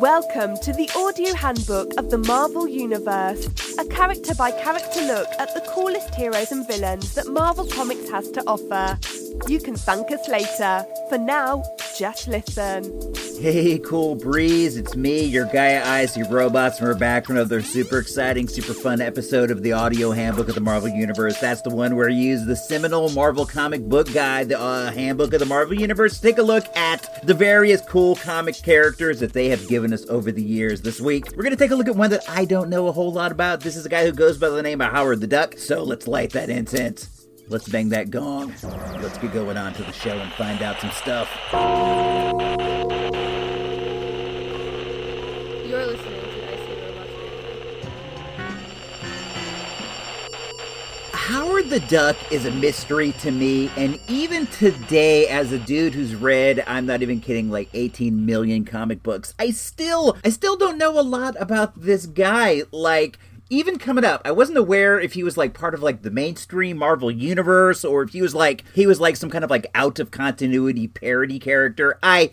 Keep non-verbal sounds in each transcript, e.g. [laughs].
Welcome to the audio handbook of the Marvel Universe, a character by character look at the coolest heroes and villains that Marvel Comics has to offer. You can thank us later. For now, just listen. Hey, cool breeze. It's me, your Gaia at iSeeRobots, and we're back for another super exciting, super fun episode of the audio handbook of the Marvel Universe. That's the one where you use the seminal Marvel comic book guide, the uh, handbook of the Marvel Universe, take a look at the various cool comic characters that they have given us over the years. This week, we're going to take a look at one that I don't know a whole lot about. This is a guy who goes by the name of Howard the Duck. So let's light that incense. Let's bang that gong. Let's get going on to the show and find out some stuff. You're listening to Robots Radio. Howard the Duck is a mystery to me, and even today, as a dude who's read, I'm not even kidding, like 18 million comic books, I still, I still don't know a lot about this guy. Like, even coming up, I wasn't aware if he was like part of like the mainstream Marvel universe or if he was like he was like some kind of like out of continuity parody character. I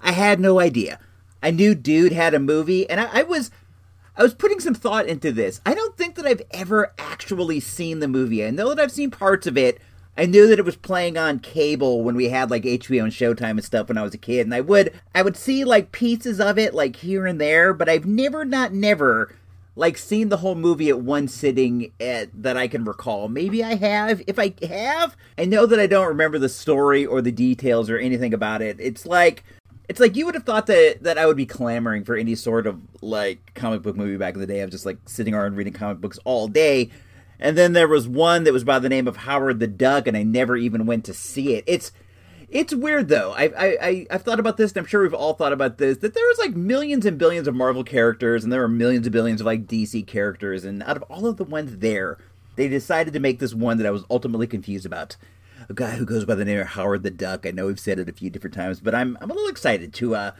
I had no idea. I knew dude had a movie, and I, I was I was putting some thought into this. I don't think that I've ever actually seen the movie. I know that I've seen parts of it. I knew that it was playing on cable when we had like HBO and Showtime and stuff when I was a kid, and I would I would see like pieces of it like here and there, but I've never not never like seen the whole movie at one sitting at, that I can recall. Maybe I have. If I have, I know that I don't remember the story or the details or anything about it. It's like it's like you would have thought that that I would be clamoring for any sort of like comic book movie back in the day of just like sitting around reading comic books all day. And then there was one that was by the name of Howard the Duck, and I never even went to see it. It's it's weird though. I I, I've thought about this, and I'm sure we've all thought about this. That there was like millions and billions of Marvel characters, and there were millions and billions of like DC characters, and out of all of the ones there, they decided to make this one that I was ultimately confused about. A guy who goes by the name of Howard the Duck. I know we've said it a few different times, but I'm I'm a little excited to uh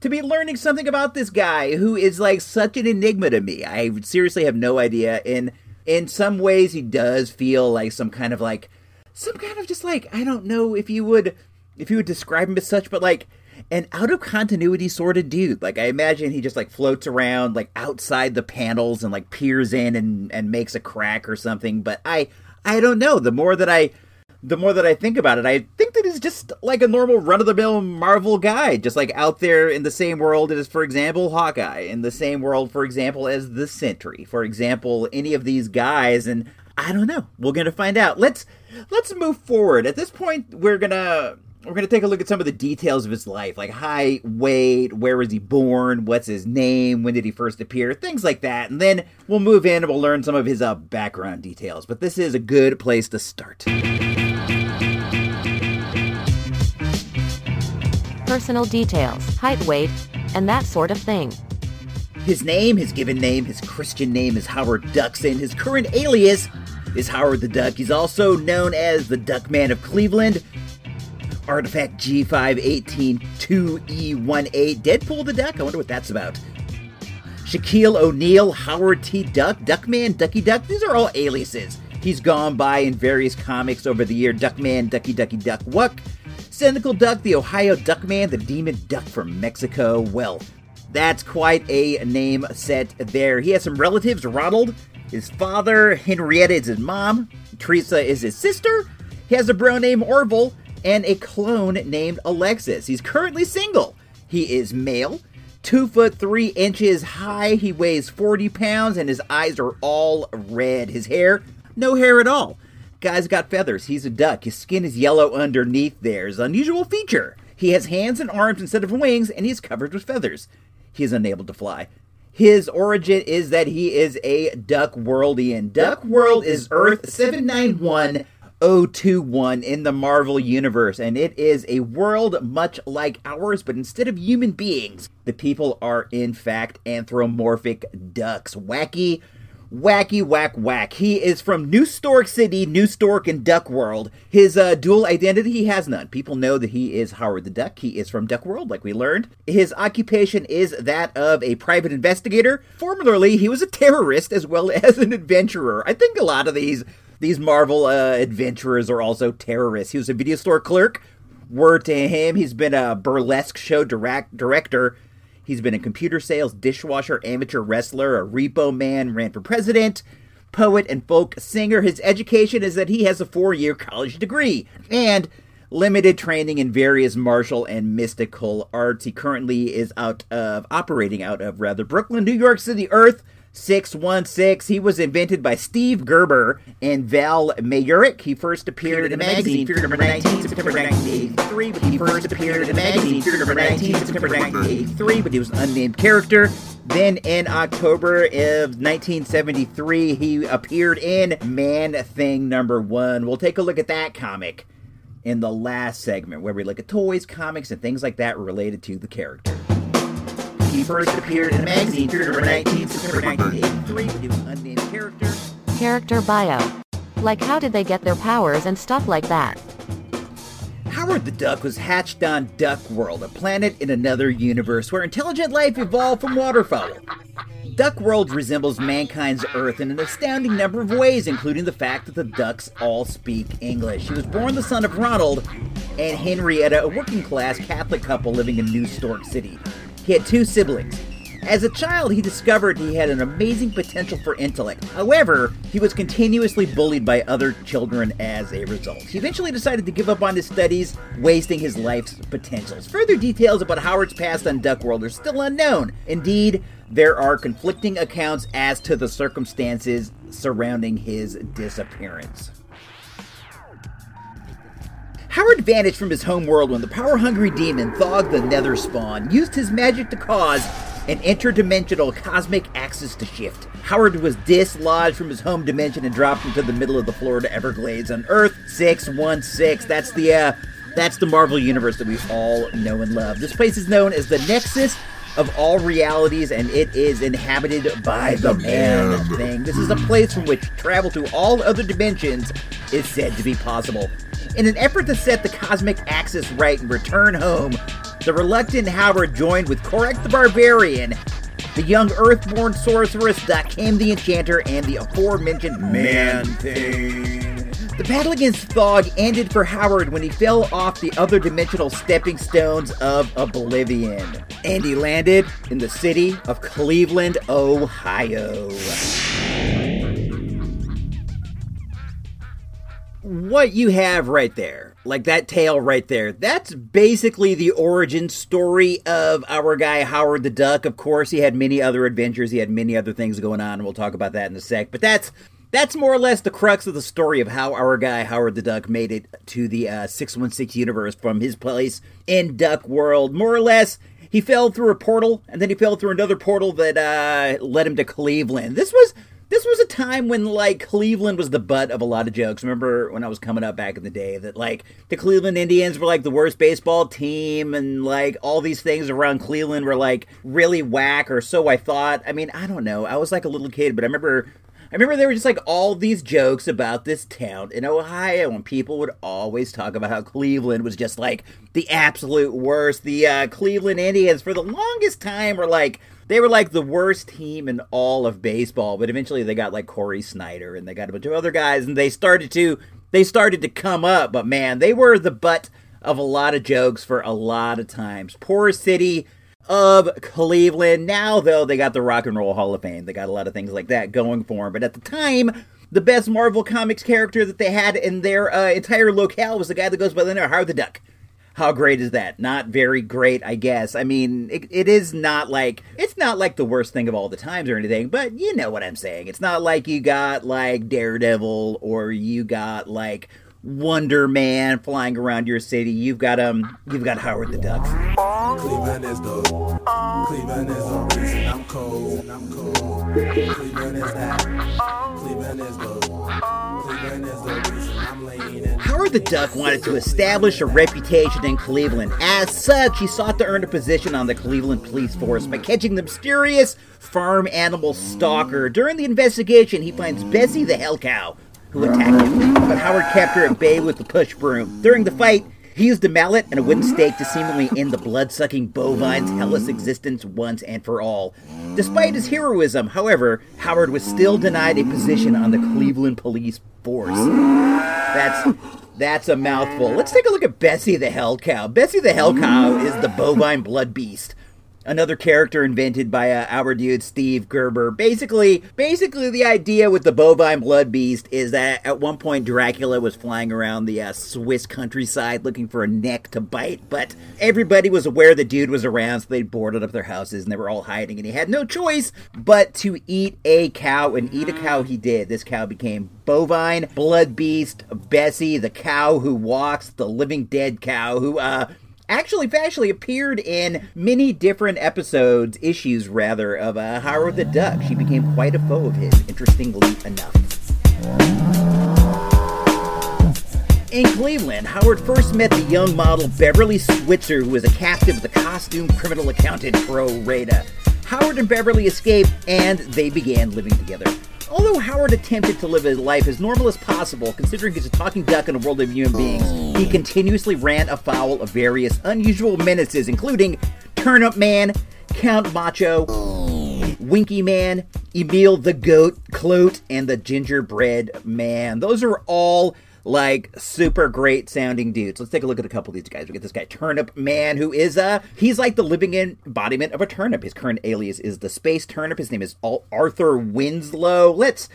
to be learning something about this guy who is like such an enigma to me. I seriously have no idea. In in some ways, he does feel like some kind of like some kind of just like I don't know if you would if you would describe him as such, but like an out of continuity sort of dude. Like I imagine he just like floats around like outside the panels and like peers in and and makes a crack or something. But I I don't know. The more that I the more that I think about it, I think that he's just like a normal run of the mill Marvel guy, just like out there in the same world as, for example, Hawkeye, in the same world, for example, as the Sentry, for example, any of these guys. And I don't know. We're gonna find out. Let's let's move forward. At this point, we're gonna we're going to take a look at some of the details of his life, like height, weight, where was he born, what's his name, when did he first appear, things like that. And then we'll move in and we'll learn some of his uh, background details. But this is a good place to start. personal details, height, weight, and that sort of thing. His name, his given name, his Christian name is Howard Duckson. His current alias is Howard the Duck. He's also known as the Duckman of Cleveland. Artifact G5182E18. Deadpool the Duck? I wonder what that's about. Shaquille O'Neal, Howard T. Duck, Duckman, Ducky Duck. These are all aliases he's gone by in various comics over the year. Duckman, Ducky Ducky Duck, Wuck. Cynical Duck, the Ohio Duckman, the Demon Duck from Mexico. Well, that's quite a name set there. He has some relatives. Ronald, his father. Henrietta is his mom. Teresa is his sister. He has a bro named Orville and a clone named Alexis. He's currently single. He is male, two foot three inches high. He weighs 40 pounds, and his eyes are all red. His hair, no hair at all. Guy's got feathers. He's a duck. His skin is yellow underneath there. His unusual feature. He has hands and arms instead of wings, and he's covered with feathers. He is unable to fly. His origin is that he is a Duck Worldian. Duck World is Earth 791 021 in the Marvel Universe, and it is a world much like ours, but instead of human beings, the people are in fact anthropomorphic ducks. Wacky, wacky, whack, whack. He is from New Stork City, New Stork, and Duck World. His uh, dual identity, he has none. People know that he is Howard the Duck. He is from Duck World, like we learned. His occupation is that of a private investigator. Formerly, he was a terrorist as well [laughs] as an adventurer. I think a lot of these these Marvel uh, adventurers are also terrorists. He was a video store clerk. Word to him, he's been a burlesque show direct, director. He's been a computer sales, dishwasher, amateur wrestler, a repo man, ran for president, poet, and folk singer. His education is that he has a four year college degree and limited training in various martial and mystical arts. He currently is out of operating out of rather Brooklyn, New York City, Earth. 616. He was invented by Steve Gerber and Val Mayerik. He first appeared in the magazine, Fear Number 19, September 1983, but he first appeared in the magazine, Fear Number 19, September 1983, but he was an unnamed character. Then in October of 1973, he appeared in Man Thing Number One. We'll take a look at that comic in the last segment, where we look at toys, comics, and things like that related to the character. He first appeared in a magazine, Fear Number 19, September 1983, but he was an unnamed character. Character bio. Like how did they get their powers and stuff like that? Howard the Duck was hatched on Duck World, a planet in another universe where intelligent life evolved from waterfowl. Duck World resembles mankind's Earth in an astounding number of ways, including the fact that the ducks all speak English. He was born the son of Ronald and Henrietta, a working class Catholic couple living in New Stork City. He had two siblings. As a child, he discovered he had an amazing potential for intellect. However, he was continuously bullied by other children as a result. He eventually decided to give up on his studies, wasting his life's potentials. Further details about Howard's past on Duck World are still unknown. Indeed, there are conflicting accounts as to the circumstances surrounding his disappearance. Howard vanished from his home world when the power hungry demon Thog the Nether Spawn used his magic to cause an interdimensional cosmic axis to shift. Howard was dislodged from his home dimension and dropped into the middle of the Florida Everglades on Earth 616. That's the uh that's the Marvel universe that we all know and love. This place is known as the Nexus of all realities, and it is inhabited by the Man Thing. This is a place from which travel to all other dimensions is said to be possible. In an effort to set the cosmic axis right and return home, the reluctant Howard joined with Korrek the Barbarian, the young Earthborn sorceress Dakimh the Enchanter, and the aforementioned Man Thing. The battle against Thog ended for Howard when he fell off the other dimensional stepping stones of Oblivion. And he landed in the city of Cleveland, Ohio. What you have right there, like that tale right there, that's basically the origin story of our guy Howard the Duck. Of course, he had many other adventures, he had many other things going on, and we'll talk about that in a sec. But that's that's more or less the crux of the story of how our guy Howard the Duck made it to the uh, 616 universe from his place in Duck World. More or less, he fell through a portal, and then he fell through another portal that uh, led him to Cleveland. This was this was a time when like Cleveland was the butt of a lot of jokes. Remember when I was coming up back in the day that like the Cleveland Indians were like the worst baseball team and like all these things around Cleveland were like really whack or so I thought. I mean, I don't know. I was like a little kid, but I remember I remember there were just like all these jokes about this town in Ohio, and people would always talk about how Cleveland was just like the absolute worst. The uh, Cleveland Indians, for the longest time, were like they were like the worst team in all of baseball. But eventually, they got like Cory Snyder, and they got a bunch of other guys, and they started to they started to come up. But man, they were the butt of a lot of jokes for a lot of times. Poor city of Cleveland. Now, though, they got the Rock and Roll Hall of Fame. They got a lot of things like that going for them. But at the time, the best Marvel Comics character that they had in their uh, entire locale was the guy that goes by the name of Howard the Duck. How great is that? Not very great, I guess. I mean, it, it is not like it's not like the worst thing of all the times or anything, but you know what I'm saying. It's not like you got like Daredevil or you got like Wonder Man flying around your city. You've got um, you've got Howard the Duck. Cleveland is the Cleveland is the reason I'm cold. I'm cold. Cleveland is that. Cleveland is the Cleveland is the reason. Howard the Duck wanted to establish a reputation in Cleveland. As such, he sought to earn a position on the Cleveland police force by catching the mysterious farm animal stalker. During the investigation, he finds Bessie the hell cow, who attacked him, but Howard kept her at bay with the push broom. During the fight, he used a mallet and a wooden stake to seemingly end the blood sucking bovine's hellish existence once and for all. Despite his heroism, however, Howard was still denied a position on the Cleveland police force. That's that's a mouthful. Let's take a look at Bessie the Hell Cow. Bessie the Hell Cow is the bovine blood beast. Another character invented by uh, our dude Steve Gerber. Basically, basically the idea with the bovine blood beast is that at one point Dracula was flying around the uh, Swiss countryside looking for a neck to bite, but everybody was aware the dude was around, so they boarded up their houses and they were all hiding, and he had no choice but to eat a cow, and eat a cow he did. This cow became bovine blood beast Bessie, the cow who walks, the living dead cow who uh actually factually appeared in many different episodes, issues rather, of uh, Howard the Duck. She became quite a foe of his, interestingly enough. In Cleveland, Howard first met the young model Beverly Switzer, who was a captive of the costume criminal accountant Pro Rada. Howard and Beverly escaped, and they began living together. Although Howard attempted to live his life as normal as possible, considering he's a talking duck in a world of human beings, he oh. continuously ran afoul of various unusual menaces, including Turnip Man, Count Macho, Winky Man, Emil the Goat, Klout, and the Gingerbread Man. Those are all like super great sounding dudes. Let's take a look at a couple of these guys. We get this guy Turnip Man, who is uh he's like the living embodiment of a turnip. His current alias is the Space Turnip. His name is Arthur Winslow. Let's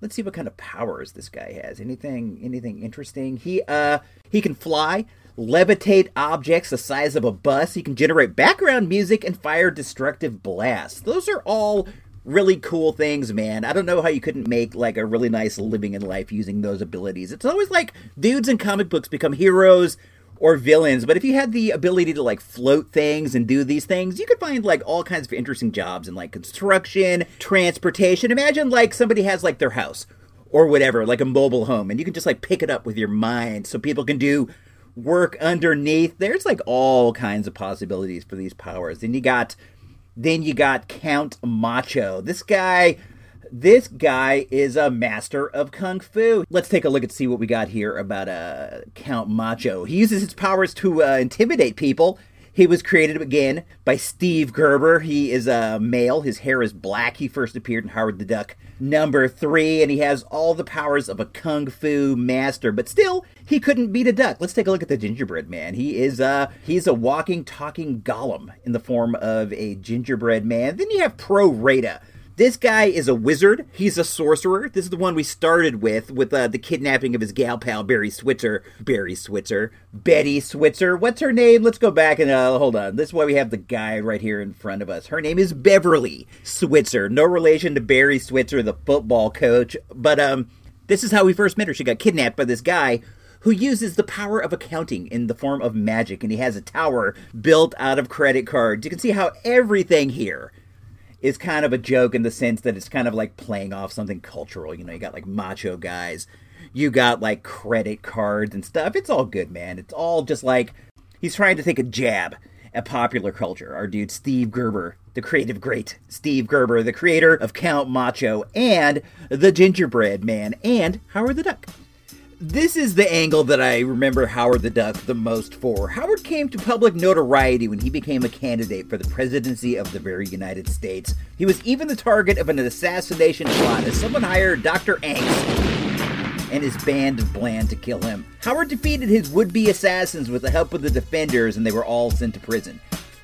let's see what kind of powers this guy has. Anything anything interesting? He uh he can fly, levitate objects the size of a bus. He can generate background music and fire destructive blasts. Those are all really cool things, man. I don't know how you couldn't make like a really nice living in life using those abilities. It's always like dudes in comic books become heroes or villains, but if you had the ability to like float things and do these things, you could find like all kinds of interesting jobs in like construction, transportation. Imagine like somebody has like their house or whatever, like a mobile home, and you can just like pick it up with your mind so people can do work underneath. There's like all kinds of possibilities for these powers. And you got then you got Count Macho. This guy this guy is a master of kung fu. Let's take a look and see what we got here about uh, Count Macho. He uses his powers to uh, intimidate people. He was created again by Steve Gerber. He is a male. His hair is black. He first appeared in Howard the Duck number three, and he has all the powers of a kung fu master. But still, he couldn't beat a duck. Let's take a look at the gingerbread man. He is uh he's a walking, talking golem in the form of a gingerbread man. Then you have Pro-Rata. This guy is a wizard. He's a sorcerer. This is the one we started with, with uh, the kidnapping of his gal pal Barry Switzer. Barry Switzer. Betty Switzer. What's her name? Let's go back and uh, hold on. This is why we have the guy right here in front of us. Her name is Beverly Switzer. No relation to Barry Switzer, the football coach. But um, this is how we first met her. She got kidnapped by this guy who uses the power of accounting in the form of magic, and he has a tower built out of credit cards. You can see how everything here is kind of a joke in the sense that it's kind of like playing off something cultural. You know, you got like macho guys, you got like credit cards and stuff. It's all good, man. It's all just like he's trying to take a jab at popular culture. Our dude Steve Gerber, the creative great Steve Gerber, the creator of Count Macho and The Gingerbread Man and Howard the Duck. This is the angle that I remember Howard the Duck the most for. Howard came to public notoriety when he became a candidate for the presidency of the very United States. He was even the target of an assassination plot as someone hired Dr. Angst and his band of Bland to kill him. Howard defeated his would be assassins with the help of the defenders, and they were all sent to prison.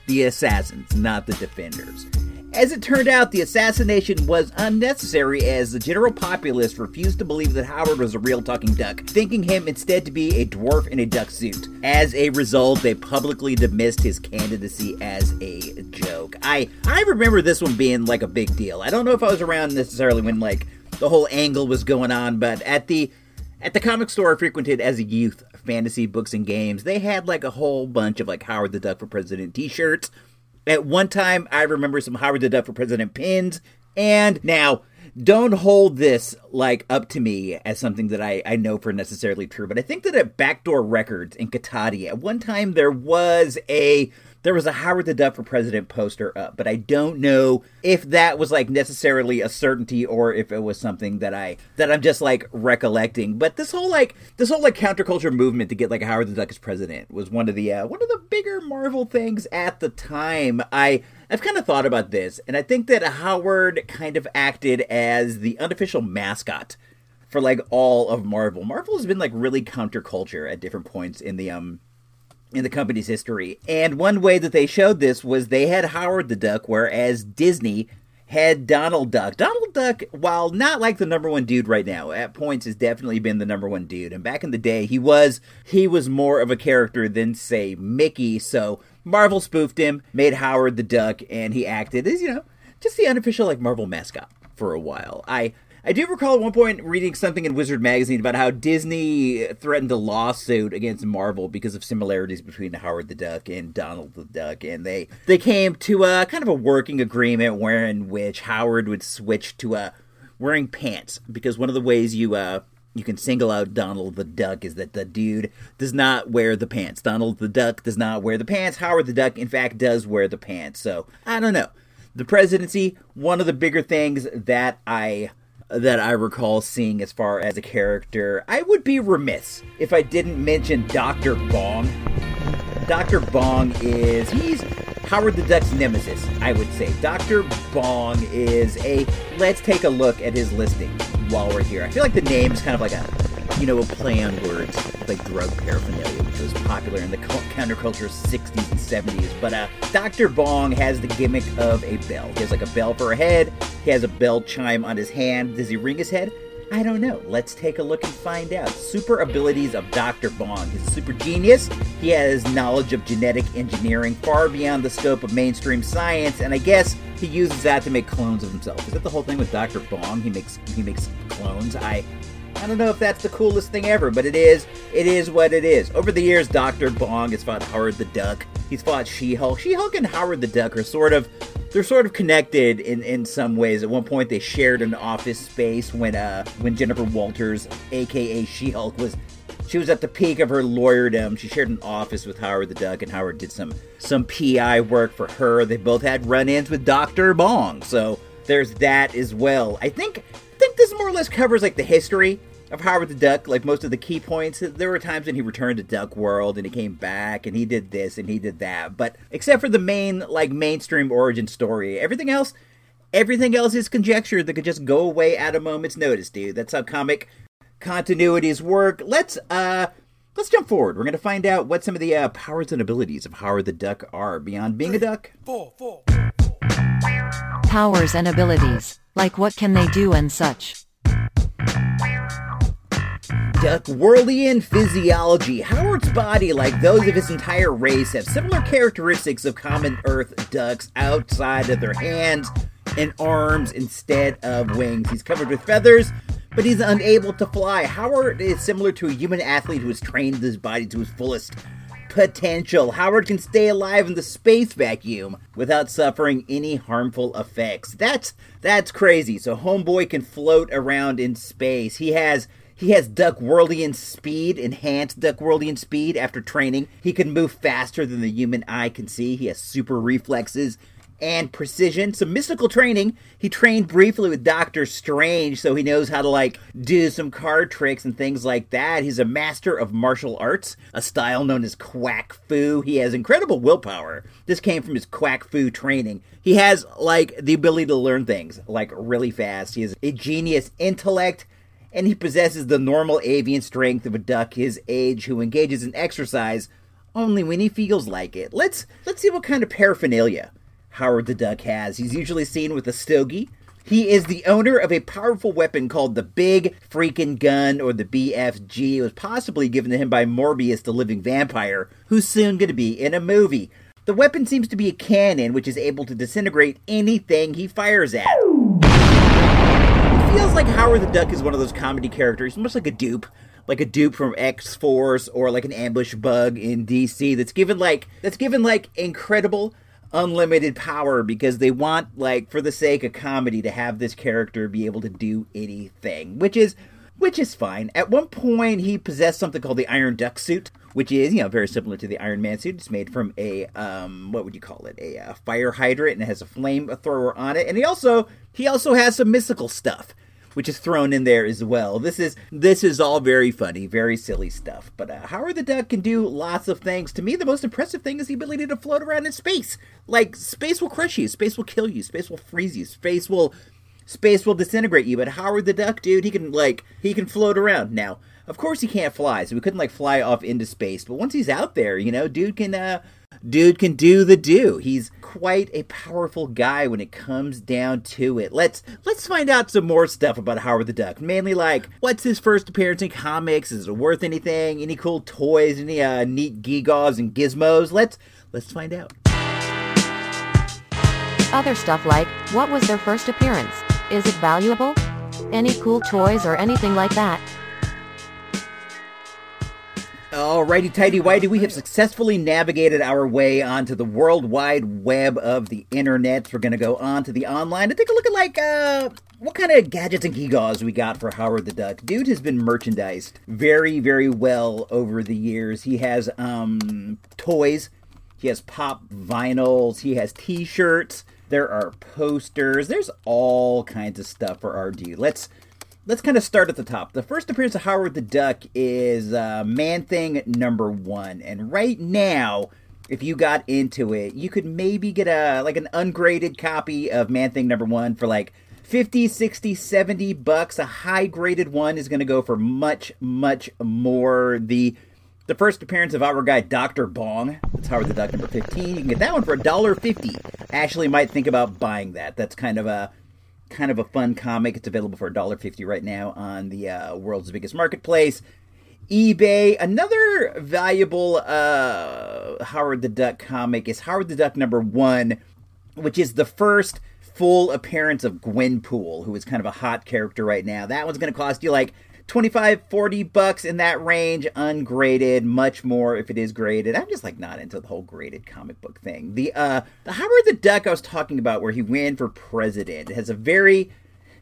The assassins, not the defenders. As it turned out, the assassination was unnecessary as the general populace refused to believe that Howard was a real talking duck, thinking him instead to be a dwarf in a duck suit. As a result, they publicly dismissed his candidacy as a joke. I I remember this one being like a big deal. I don't know if I was around necessarily when like the whole angle was going on, but at the at the comic store I frequented as a youth, fantasy books and games, they had like a whole bunch of like Howard the Duck for President t-shirts. At one time, I remember some Howard the Duck for President pins, and now don't hold this like up to me as something that I, I know for necessarily true, but I think that at Backdoor Records in Cotati, at one time there was a there was a Howard the Duck for President poster up, but I don't know if that was like necessarily a certainty or if it was something that I that I'm just like recollecting. But this whole like this whole like counterculture movement to get like Howard the Duck as president was one of the uh, one of the bigger Marvel things at the time. I I've kind of thought about this, and I think that Howard kind of acted as the unofficial mascot for like all of Marvel. Marvel has been like really counterculture at different points in the um in the company's history. And one way that they showed this was they had Howard the Duck, whereas Disney had Donald Duck. Donald Duck, while not like the number one dude right now, at points has definitely been the number one dude. And back in the day, he was he was more of a character than say Mickey. So Marvel spoofed him, made Howard the Duck, and he acted as you know just the unofficial like Marvel mascot for a while. I I do recall at one point reading something in Wizard magazine about how Disney threatened a lawsuit against Marvel because of similarities between Howard the Duck and Donald the Duck, and they they came to a kind of a working agreement wherein which Howard would switch to uh, wearing pants because one of the ways you uh you can single out Donald the Duck is that the dude does not wear the pants. Donald the Duck does not wear the pants. Howard the Duck, in fact, does wear the pants. So I don't know. The presidency, one of the bigger things that I that I recall seeing as far as a character. I would be remiss if I didn't mention Dr. Bong. Dr. Bong is he's Howard the Duck's nemesis, I would say. Dr. Bong is a let's take a look at his listing while we're here. I feel like the name is kind of like a you know, a play on words like drug paraphernalia, which was popular in the counterculture 60s and 70s. But uh, Dr. Bong has the gimmick of a bell. He has like a bell for a head, he has a bell chime on his hand. Does he ring his head? I don't know. Let's take a look and find out. Super abilities of Dr. Bong. He's a super genius. He has knowledge of genetic engineering far beyond the scope of mainstream science, and I guess he uses that to make clones of himself. Is that the whole thing with Dr. Bong? He makes he makes clones. I I don't know if that's the coolest thing ever, but it is. It is what it is. Over the years, Dr. Bong has fought Howard the Duck. He's fought She-Hulk. She-Hulk and Howard the Duck are sort of they're sort of connected in, in some ways. At one point, they shared an office space when uh when Jennifer Walters, aka She-Hulk, was she was at the peak of her lawyerdom. She shared an office with Howard the Duck, and Howard did some some PI work for her. They both had run-ins with Doctor Bong, so there's that as well. I think I think this more or less covers like the history of Howard the Duck, like most of the key points, there were times when he returned to Duck World and he came back and he did this and he did that. But except for the main, like, mainstream origin story, everything else, everything else is conjecture that could just go away at a moment's notice, dude. That's how comic continuities work. Let's, uh, let's jump forward. We're going to find out what some of the uh, powers and abilities of Howard the Duck are beyond being a duck. Four, four. Powers and abilities. Like what can they do and such. Duckworldian physiology. Howard's body, like those of his entire race, have similar characteristics of common Earth ducks outside of their hands and arms instead of wings. He's covered with feathers, but he's unable to fly. Howard is similar to a human athlete who has trained his body to his fullest potential. Howard can stay alive in the space vacuum without suffering any harmful effects. That's that's crazy. So Homeboy can float around in space. He has he has Duckworldian speed, enhanced Duckworldian speed after training. He can move faster than the human eye can see. He has super reflexes and precision. Some mystical training. He trained briefly with Doctor Strange, so he knows how to like do some card tricks and things like that. He's a master of martial arts, a style known as Quack Fu. He has incredible willpower. This came from his Quack Fu training. He has like the ability to learn things like really fast. He has a genius intellect and he possesses the normal avian strength of a duck his age who engages in exercise only when he feels like it. Let's let's see what kind of paraphernalia Howard the Duck has. He's usually seen with a stogie. He is the owner of a powerful weapon called the Big Freaking Gun, or the BFG. It was possibly given to him by Morbius, the living vampire, who's soon going to be in a movie. The weapon seems to be a cannon, which is able to disintegrate anything he fires at feels like Howard the Duck is one of those comedy characters, much like a Doop, like a Doop from X Force or like an ambush bug in DC that's given like that's given like incredible unlimited power because they want, like, for the sake of comedy, to have this character be able to do anything, which is which is fine. At one point, he possessed something called the Iron Duck suit, which is, you know, very similar to the Iron Man suit. It's made from a, um, what would you call it? A uh, fire hydrant, and it has a flamethrower on it. And he also, he also has some mystical stuff, which is thrown in there as well. This is, this is all very funny, very silly stuff. But uh, Howard the Duck can do lots of things. To me, the most impressive thing is the ability to float around in space. Like, space will crush you, space will kill you, space will freeze you, space will space will disintegrate you. But Howard the Duck, dude, he can like he can float around. Now, of course, he can't fly, so we couldn't like fly off into space. But once he's out there, you know, dude can uh, dude can do the do. He's quite a powerful guy when it comes down to it. Let's let's find out some more stuff about Howard the Duck. Mainly like what's his first appearance in comics? Is it worth anything? Any cool toys? Any uh, neat gigaws and gizmos? Let's let's find out. Other stuff like, what was their first appearance? Is it valuable? Any cool toys or anything like that? Alrighty, tighty whitey, we have successfully navigated our way onto the world wide web of the internet. We're gonna go on to the online and take a look at like uh what kind of gadgets and gewgaws we got for Howard the Duck. Dude has been merchandised very, very well over the years. He has um toys, he has pop vinyls, he has t-shirts, there are posters, there's all kinds of stuff for dude. Let's let's kind of start at the top. The first appearance of Howard the Duck is uh, Man Thing number one, and right now, if you got into it, you could maybe get a like an ungraded copy of Man Thing number one for like 50, 60, 70 bucks. A high graded one is going to go for much, much more. The the first appearance of our guy Dr. Bong. That's Howard the Duck number 15. You can get that one for $1.50. Ashley might think about buying that. That's kind of a kind of a fun comic. It's available for $1.50 right now on the uh, world's biggest marketplace. eBay. Another valuable uh, Howard the Duck comic is Howard the Duck number one, which is the first full appearance of Gwenpool, who is kind of a hot character right now. That one's going to cost you like 25 40 bucks in that range ungraded much more if it is graded. I'm just like not into the whole graded comic book thing. The uh the howard the duck i was talking about where he ran for president it has a very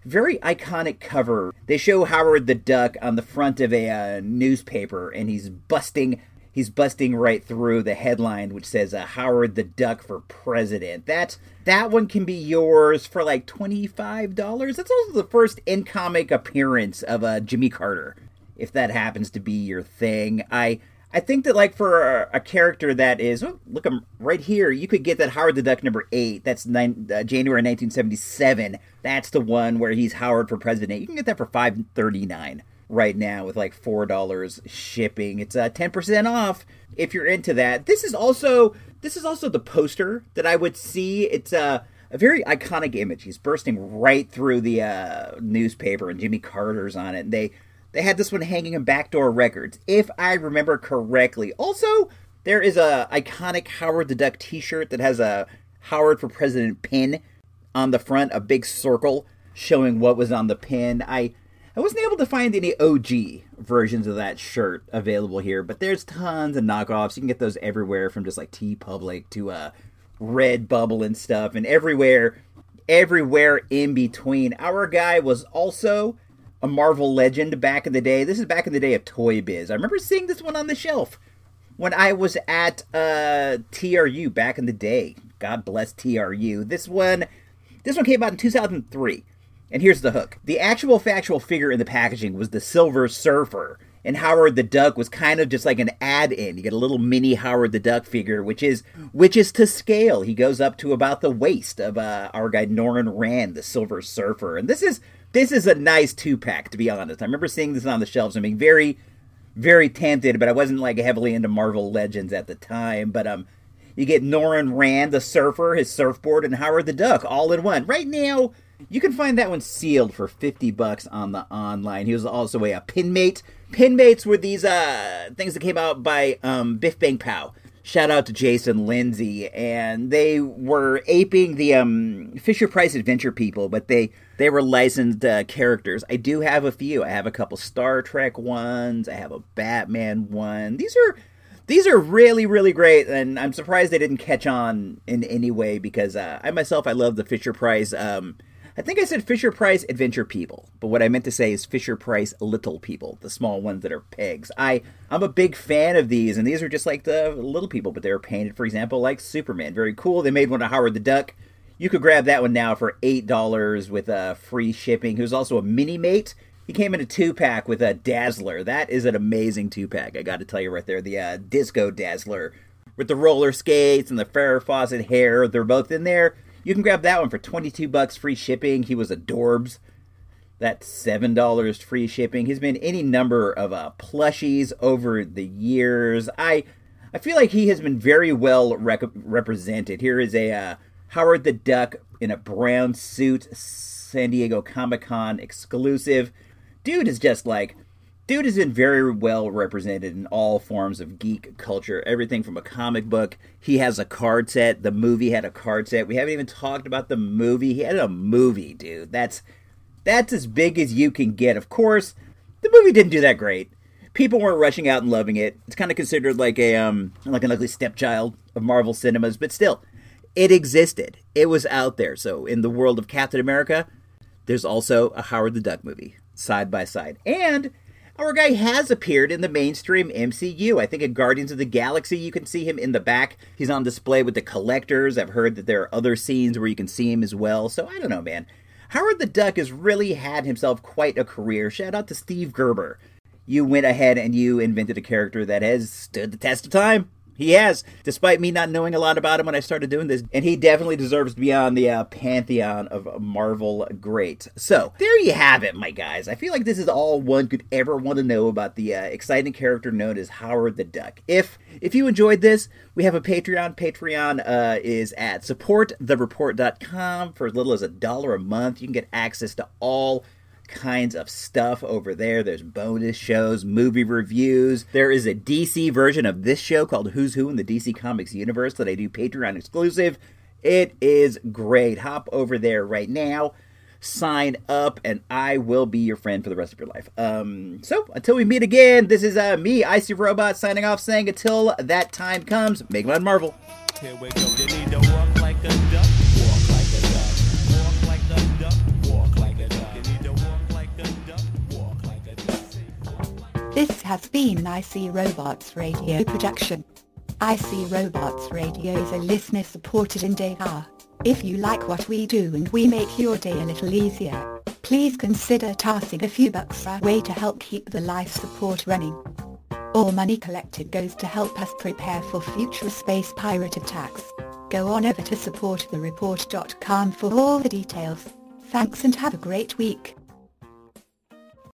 very iconic cover. They show howard the duck on the front of a uh, newspaper and he's busting he's busting right through the headline which says uh, howard the duck for president. That that one can be yours for like $25 that's also the first in comic appearance of uh, jimmy carter if that happens to be your thing. I i think that like for a, a character that is oh, look i'm right here you could get that howard the duck number eight. That's nine, uh, january 1977 that's the one where he's howard for president. You can get that for 539 right now with like four dollars shipping. It's uh, ten percent off if you're into that. This is also this is also the poster that I would see. It's a a very iconic image. He's bursting right through the uh, newspaper, and Jimmy Carter's on it. And they they had this one hanging in Backdoor Records, if I remember correctly. Also, there is a iconic Howard the Duck T-shirt that has a Howard for President pin on the front, a big circle showing what was on the pin. I I wasn't able to find any OG versions of that shirt available here, but there's tons of knockoffs. You can get those everywhere from just like TeePublic to uh Redbubble and stuff and everywhere everywhere in between. Our guy was also a Marvel legend back in the day. This is back in the day of Toy Biz. I remember seeing this one on the shelf when I was at uh TRU back in the day. God bless TRU. This one this one came out in 2003. And here's the hook. The actual factual figure in the packaging was the Silver Surfer. And Howard the Duck was kind of just like an add-in. You get a little mini Howard the Duck figure, which is which is to scale. He goes up to about the waist of uh, our guy Norrin Radd, the Silver Surfer. And this is this is a nice two-pack, to be honest. I remember seeing this on the shelves and being very, very tempted, but I wasn't like heavily into Marvel Legends at the time. But um, you get Norrin Radd, the surfer, his surfboard, and Howard the Duck all in one. Right now, you can find that one sealed for 50 bucks on the online. He was also a, a pinmate. Pinmates were these uh, things that came out by um, Biff Bang Pow. Shout out to Jason Lindsay, and they were aping the um, Fisher Price Adventure people, but they they were licensed uh, characters. I do have a few. I have a couple Star Trek ones. I have a Batman one. These are these are really, really great, and I'm surprised they didn't catch on in any way because uh, I myself I love the Fisher Price. Um, I think I said Fisher Price Adventure People, but what I meant to say is Fisher Price Little People, the small ones that are pigs. I I'm a big fan of these, and these are just like the little people, but they were painted, for example, like Superman. Very cool. They made one of Howard the Duck. You could grab that one now for eight dollars with uh, free shipping. Who's also a mini mate he came in a two pack with a Dazzler. That is an amazing two pack. I got to tell you right there, the uh, Disco Dazzler with the roller skates and the Farrah Fawcett hair. They're both in there. You can grab that one for twenty two bucks free shipping. He was a Dorbz. That's seven dollars free shipping. He's been any number of uh, plushies over the years. I I feel like he has been very well rec- represented. Here is a uh, Howard the Duck in a brown suit, San Diego Comic Con exclusive dude is just like dude has been very well represented in all forms of geek culture. Everything from a comic book he has a card set. The movie had a card set. We haven't even talked about the movie. He had a movie dude. That's that's as big as you can get. Of course the movie didn't do that great. People weren't rushing out and loving it. It's kind of considered like a um like an ugly stepchild of marvel cinemas but still it existed. It was out there. So in the world of captain america there's also a howard the duck movie side by side. And our guy has appeared in the mainstream MCU. I think in Guardians of the Galaxy, you can see him in the back. He's on display with the collectors. I've heard that there are other scenes where you can see him as well. So I don't know, man. Howard the Duck has really had himself quite a career. Shout out to Steve Gerber. You went ahead and you invented a character that has stood the test of time. He has, despite me not knowing a lot about him when I started doing this, and he definitely deserves to be on the uh, pantheon of Marvel greats. So there you have it, my guys. I feel like this is all one could ever want to know about the uh, exciting character known as Howard the Duck. If if you enjoyed this, we have a Patreon. Patreon uh, is at supportthereport.com for as little as a dollar a month. You can get access to all kinds of stuff over there. There's bonus shows, movie reviews. There is a DC version of this show called Who's Who in the DC Comics universe that I do Patreon exclusive. It is great. Hop over there right now. Sign up, and I will be your friend for the rest of your life. Um, so until we meet again, this is uh, me, Icy Robot, signing off, saying until that time comes, make fun Marvel. This has been iSeeRobots Radio production. iSeeRobots Radio is a listener-supported endeavor. If you like what we do and we make your day a little easier, please consider tossing a few bucks our way to help keep the life support running. All money collected goes to help us prepare for future space pirate attacks. Go on over to supportthereport.com for all the details. Thanks and have a great week.